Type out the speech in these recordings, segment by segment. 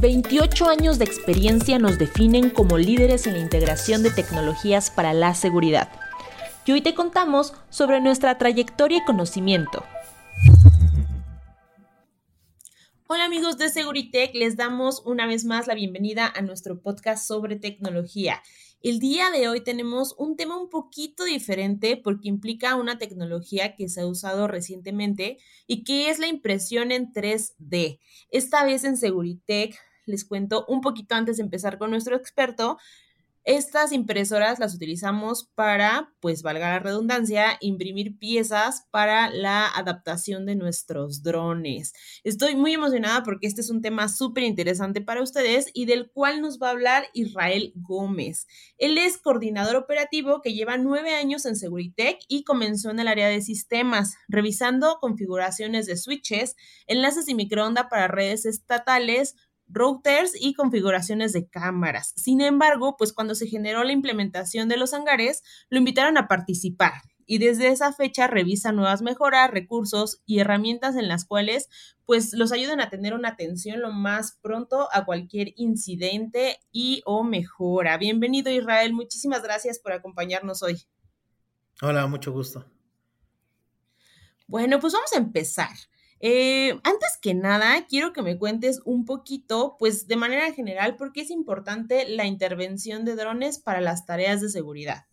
28 años de experiencia nos definen como líderes en la integración de tecnologías para la seguridad. Y hoy te contamos sobre nuestra trayectoria y conocimiento. Hola amigos de Seguritech, les damos una vez más la bienvenida a nuestro podcast sobre tecnología. El día de hoy tenemos un tema un poquito diferente porque implica una tecnología que se ha usado recientemente y que es la impresión en 3D. Esta vez en Seguritech les cuento un poquito antes de empezar con nuestro experto. Estas impresoras las utilizamos para, pues valga la redundancia, imprimir piezas para la adaptación de nuestros drones. Estoy muy emocionada porque este es un tema súper interesante para ustedes y del cual nos va a hablar Israel Gómez. Él es coordinador operativo que lleva nueve años en Seguritech y comenzó en el área de sistemas, revisando configuraciones de switches, enlaces y microondas para redes estatales, routers y configuraciones de cámaras. Sin embargo, pues cuando se generó la implementación de los hangares, lo invitaron a participar y desde esa fecha revisa nuevas mejoras, recursos y herramientas en las cuales pues los ayudan a tener una atención lo más pronto a cualquier incidente y o mejora. Bienvenido Israel, muchísimas gracias por acompañarnos hoy. Hola, mucho gusto. Bueno, pues vamos a empezar. Eh, antes que nada, quiero que me cuentes un poquito, pues de manera general, por qué es importante la intervención de drones para las tareas de seguridad.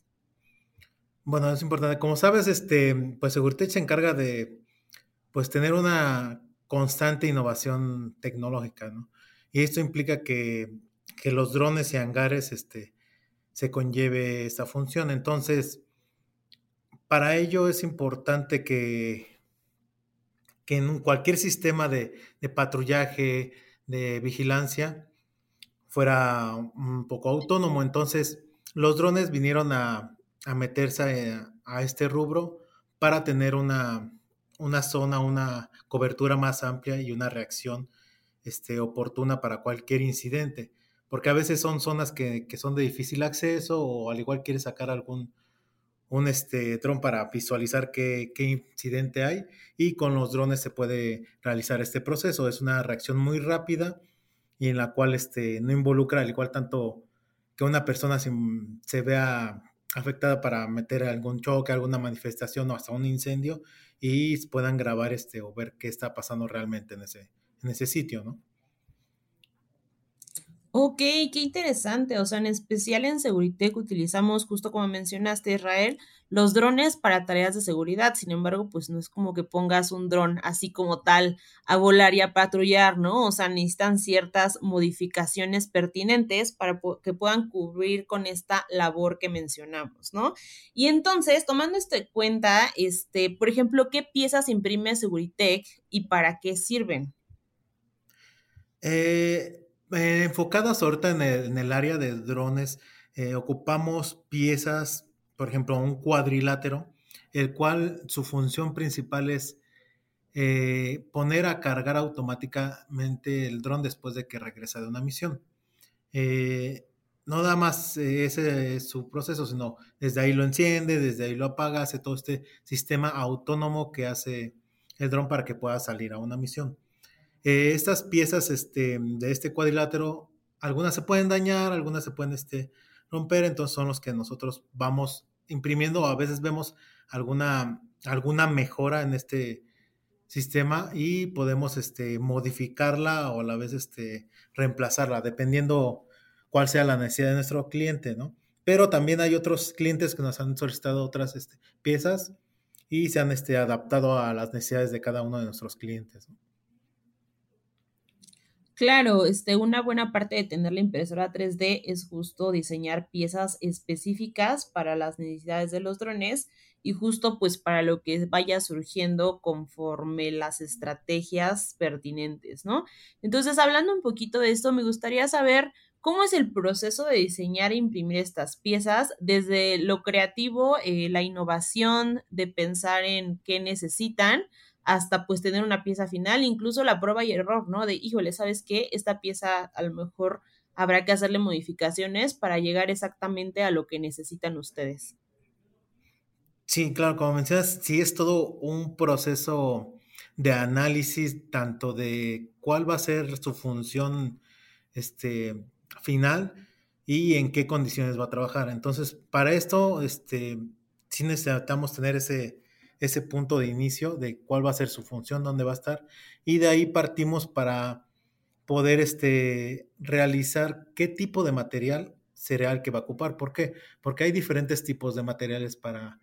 Bueno, es importante. Como sabes, este, pues Seguritech se encarga de pues tener una constante innovación tecnológica, ¿no? Y esto implica que, que los drones y hangares este, se conlleve esta función. Entonces, para ello es importante que que en cualquier sistema de, patrullaje, de vigilancia, fuera un poco autónomo. Entonces, los drones vinieron a, meterse a, este rubro para tener una, una, zona, una cobertura más amplia y una reacción este, oportuna para cualquier incidente. Porque a veces son zonas que, que son de difícil acceso o al igual quieres sacar algún, un este, dron para visualizar qué, incidente hay y con los drones se puede realizar este proceso. Es una reacción muy rápida y en la cual este, no involucra al igual tanto que una persona se, vea afectada para meter algún choque, alguna manifestación o hasta un incendio y puedan grabar este o ver qué está pasando realmente en ese, en ese sitio, ¿no? Ok, qué interesante. O sea, en especial en Seguritech utilizamos, justo como mencionaste, Israel, los drones para tareas de seguridad. Sin embargo, pues no es como que pongas un dron así como tal a volar y a patrullar, ¿no? O sea, necesitan ciertas modificaciones pertinentes para que puedan cubrir con esta labor que mencionamos, ¿no? Y entonces, tomando esto en cuenta, este, por ejemplo, ¿qué piezas imprime Seguritech y para qué sirven? Eh eh, enfocadas ahorita en el, área de drones, eh, ocupamos piezas, por ejemplo, un cuadrilátero, el cual su función principal es eh, poner a cargar automáticamente el dron después de que regresa de una misión. no nada más ese es su proceso, sino desde ahí lo enciende, desde ahí lo apaga, hace todo este sistema autónomo que hace el dron para que pueda salir a una misión. Eh, estas piezas este, de este cuadrilátero, algunas se pueden dañar, algunas se pueden este, romper, entonces son los que nosotros vamos imprimiendo, a veces vemos alguna, alguna mejora en este sistema y podemos este, modificarla o a la vez reemplazarla, dependiendo cuál sea la necesidad de nuestro cliente, ¿no? Pero también hay otros clientes que nos han solicitado otras piezas y se han adaptado a las necesidades de cada uno de nuestros clientes. ¿no? Claro, este, una buena parte de tener la impresora 3D es justo diseñar piezas específicas para las necesidades de los drones y justo pues para lo que vaya surgiendo conforme las estrategias pertinentes, ¿no? Entonces, hablando un poquito de esto, me gustaría saber cómo es el proceso de diseñar e imprimir estas piezas, desde lo creativo, eh, la innovación, de pensar en qué necesitan, hasta pues tener una pieza final, incluso la prueba y error, ¿no? De, híjole, ¿sabes qué? Esta pieza a lo mejor habrá que hacerle modificaciones para llegar exactamente a lo que necesitan ustedes. Sí, claro, como mencionas, sí es todo un proceso de análisis tanto de cuál va a ser su función este, final y en qué condiciones va a trabajar. Entonces, para esto, este, sí necesitamos tener ese, ese punto de inicio de cuál va a ser su función, dónde va a estar, y de ahí partimos para poder este, realizar qué tipo de material será el que va a ocupar. ¿Por qué? Porque hay diferentes tipos de materiales para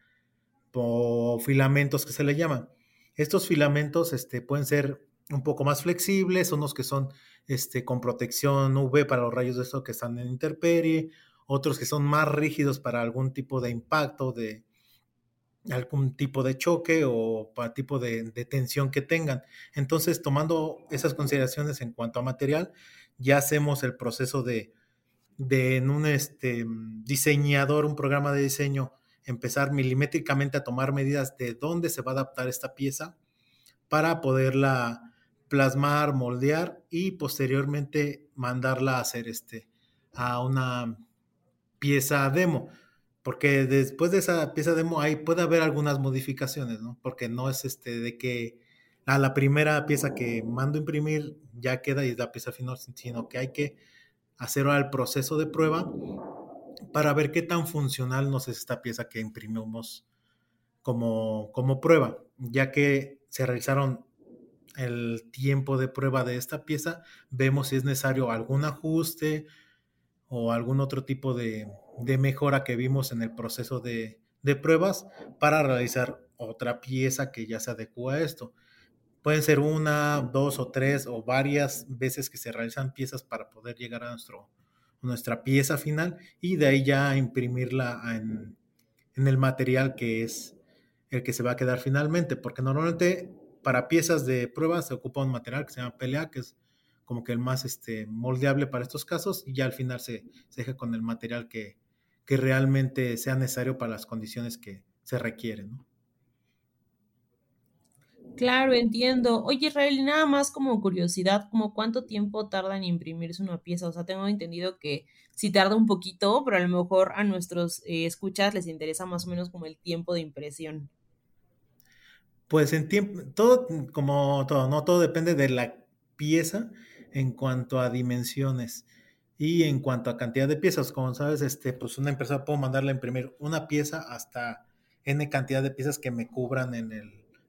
filamentos que se le llaman. Estos filamentos este, pueden ser un poco más flexibles, unos que son este, con protección UV para los rayos de esto que están en interperie, otros que son más rígidos para algún tipo de impacto, de algún tipo de choque o para tipo de, tensión que tengan. Entonces, tomando esas consideraciones en cuanto a material, ya hacemos el proceso de, de en un este, diseñador, un programa de diseño, empezar milimétricamente a tomar medidas de dónde se va a adaptar esta pieza para poderla plasmar, moldear y posteriormente mandarla a hacer este a una pieza demo. Porque después de esa pieza demo ahí puede haber algunas modificaciones, ¿no? Porque no es este de que a la primera pieza que mando imprimir ya queda y es la pieza final, sino que hay que hacer el proceso de prueba para ver qué tan funcional nos es esta pieza que imprimimos como, como prueba, ya que se realizaron el tiempo de prueba de esta pieza, vemos si es necesario algún ajuste o algún otro tipo de, mejora que vimos en el proceso de, de, pruebas para realizar otra pieza que ya se adecua a esto. Pueden ser una, dos o tres o varias veces que se realizan piezas para poder llegar a nuestro, nuestra pieza final y de ahí ya imprimirla en, en el material que es el que se va a quedar finalmente, porque normalmente para piezas de prueba se ocupa un material que se llama PLA, que es como que el más este, moldeable para estos casos, y ya al final se, se deja con el material que, que, realmente sea necesario para las condiciones que se requieren. Claro, entiendo. Oye, Israel, nada más como curiosidad, como cuánto tiempo tarda en imprimirse una pieza. O sea, tengo entendido que sí tarda un poquito, pero a lo mejor a nuestros eh, escuchas les interesa más o menos como el tiempo de impresión. Pues en tiempo, todo como todo, ¿no? Todo depende de la pieza en cuanto a dimensiones y en cuanto a cantidad de piezas. Como sabes, este, pues una empresa puedo mandarle a imprimir una pieza hasta N cantidad de piezas que me cubran en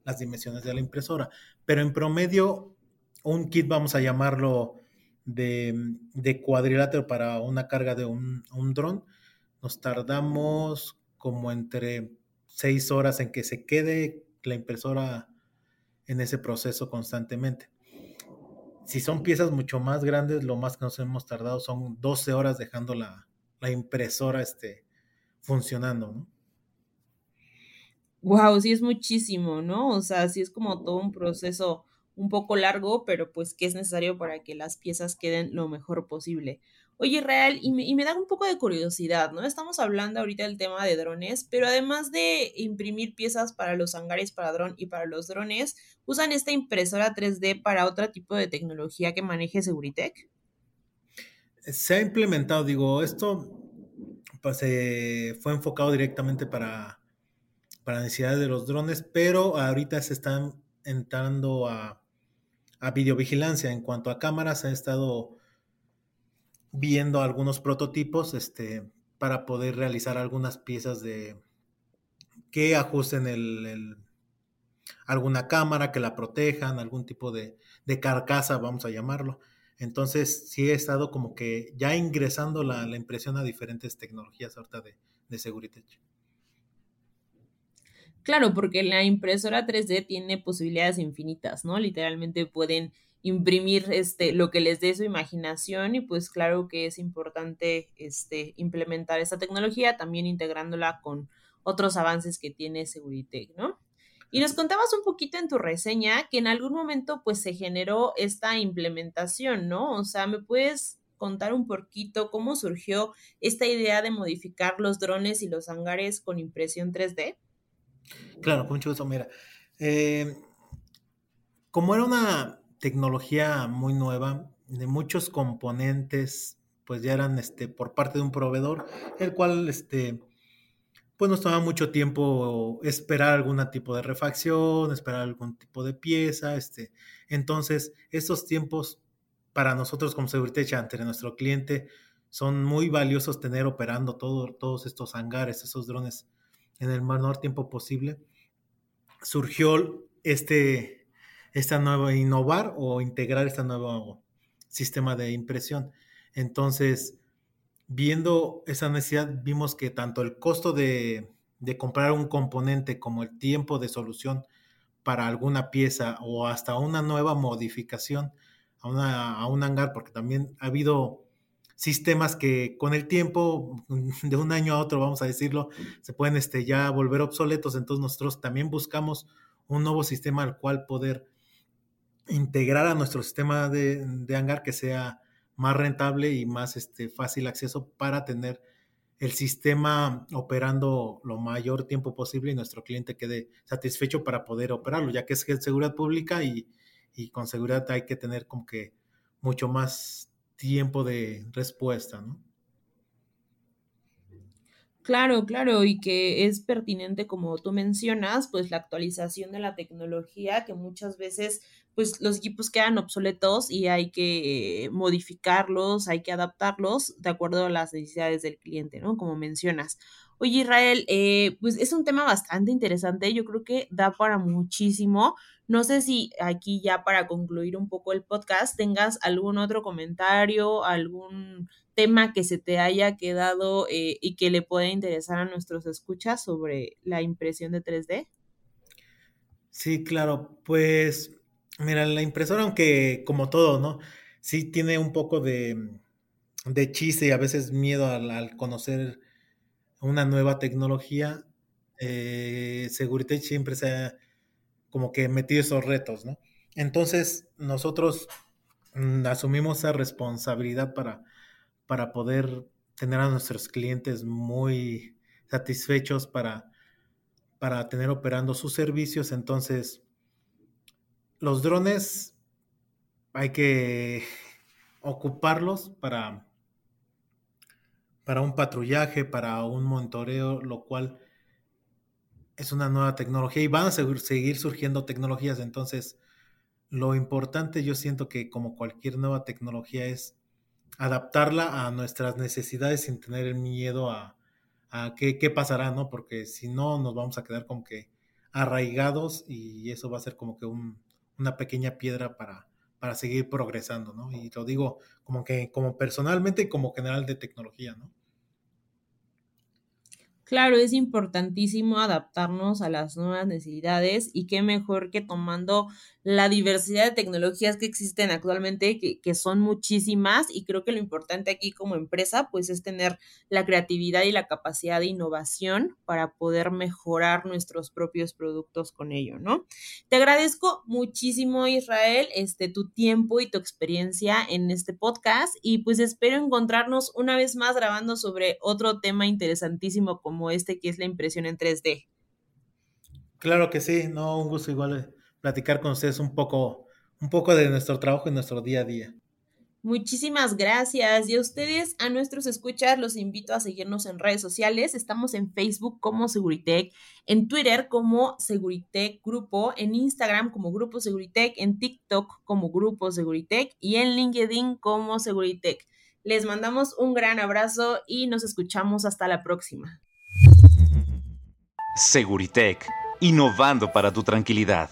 las dimensiones de la impresora. Pero en promedio, un kit, vamos a llamarlo de, de cuadrilátero para una carga de un, un dron, nos tardamos como entre seis horas en que se quede la impresora en ese proceso constantemente. Si son piezas mucho más grandes, lo más que nos hemos tardado son 12 horas dejando la, impresora este, funcionando, ¿no? Wow, sí es muchísimo, ¿no? O sea, sí es como todo un proceso un poco largo, pero pues que es necesario para que las piezas queden lo mejor posible. Oye, Real, y me, da un poco de curiosidad, ¿no? Estamos hablando ahorita del tema de drones, pero además de imprimir piezas para los hangares para dron y para los drones, ¿usan esta impresora 3D para otro tipo de tecnología que maneje Seguritech? Se ha implementado, digo, esto pues, fue enfocado directamente para, para necesidades de los drones, pero ahorita se están entrando a, a videovigilancia. En cuanto a cámaras, ha estado viendo algunos prototipos este, para poder realizar algunas piezas de que ajusten el, alguna cámara, que la protejan, algún tipo de, carcasa, vamos a llamarlo. Entonces, sí he estado como que ya ingresando la, impresión a diferentes tecnologías ahorita de, de seguridad. Claro, porque la impresora 3D tiene posibilidades infinitas, ¿no? Literalmente pueden imprimir este, lo que les dé su imaginación y pues claro que es importante este, implementar esta tecnología también integrándola con otros avances que tiene Seguritech, ¿no? Y nos contabas un poquito en tu reseña que en algún momento pues se generó esta implementación, ¿no? O sea, ¿me puedes contar un poquito cómo surgió esta idea de modificar los drones y los hangares con impresión 3D? Claro, con mucho gusto. Mira, eh, como era una tecnología muy nueva, de muchos componentes, pues ya eran este, por parte de un proveedor, el cual este, pues nos tomaba mucho tiempo esperar algún tipo de refacción, esperar algún tipo de pieza, este, entonces estos tiempos para nosotros como Seguritech ante nuestro cliente son muy valiosos tener operando todos estos hangares, esos drones en el menor tiempo posible. Surgió este, esta nueva innovar o integrar este nuevo sistema de impresión. Entonces, viendo esa necesidad, vimos que tanto el costo de, de comprar un componente como el tiempo de solución para alguna pieza o hasta una nueva modificación a, a un hangar, porque también ha habido sistemas que con el tiempo, de un año a otro, vamos a decirlo, se pueden este, ya volver obsoletos. Entonces nosotros también buscamos un nuevo sistema al cual poder integrar a nuestro sistema de, de hangar que sea más rentable y más este, fácil acceso para tener el sistema operando lo mayor tiempo posible y nuestro cliente quede satisfecho para poder operarlo, ya que es seguridad pública y, y con seguridad hay que tener como que mucho más tiempo de respuesta, ¿no? Claro, claro, y que es pertinente, como tú mencionas, pues la actualización de la tecnología, que muchas veces pues los equipos quedan obsoletos y hay que modificarlos, hay que adaptarlos de acuerdo a las necesidades del cliente, ¿no? Como mencionas. Oye, Israel, eh, pues es un tema bastante interesante, yo creo que da para muchísimo. No sé si aquí ya para concluir un poco el podcast tengas algún otro comentario, algún tema que se te haya quedado eh, y que le pueda interesar a nuestros escuchas sobre la impresión de 3D. Sí, claro, pues Mira, la impresora, aunque como todo, ¿no? Sí tiene un poco de, de chiste y a veces miedo al, conocer una nueva tecnología. Eh, Seguridad siempre se ha como que metido esos retos, ¿no? Entonces, nosotros mm, asumimos esa responsabilidad para, para poder tener a nuestros clientes muy satisfechos para, para tener operando sus servicios. Entonces, los drones hay que ocuparlos para, para un patrullaje, para un monitoreo, lo cual es una nueva tecnología y van a seguir surgiendo tecnologías. Entonces, lo importante yo siento que como cualquier nueva tecnología es adaptarla a nuestras necesidades sin tener el miedo a, qué, qué, pasará, ¿no? Porque si no, nos vamos a quedar como que arraigados y eso va a ser como que un, una pequeña piedra para, para seguir progresando, ¿no? Y lo digo como que como personalmente y como general de tecnología, ¿no? Claro, es importantísimo adaptarnos a las nuevas necesidades y qué mejor que tomando la diversidad de tecnologías que existen actualmente, que, que, son muchísimas, y creo que lo importante aquí como empresa, pues es tener la creatividad y la capacidad de innovación para poder mejorar nuestros propios productos con ello, ¿no? Te agradezco muchísimo, Israel, este, tu tiempo y tu experiencia en este podcast, y pues espero encontrarnos una vez más grabando sobre otro tema interesantísimo como como este que es la impresión en 3D. Claro que sí, no, un gusto igual platicar con ustedes un poco, un poco de nuestro trabajo y nuestro día a día. Muchísimas gracias. Y a ustedes, a nuestros escuchas, los invito a seguirnos en redes sociales. Estamos en Facebook como Seguritech, en Twitter como Seguritech Grupo, en Instagram como Grupo Seguritech, en TikTok como Grupo Seguritech y en LinkedIn como Seguritech. Les mandamos un gran abrazo y nos escuchamos hasta la próxima. Seguritech, innovando para tu tranquilidad.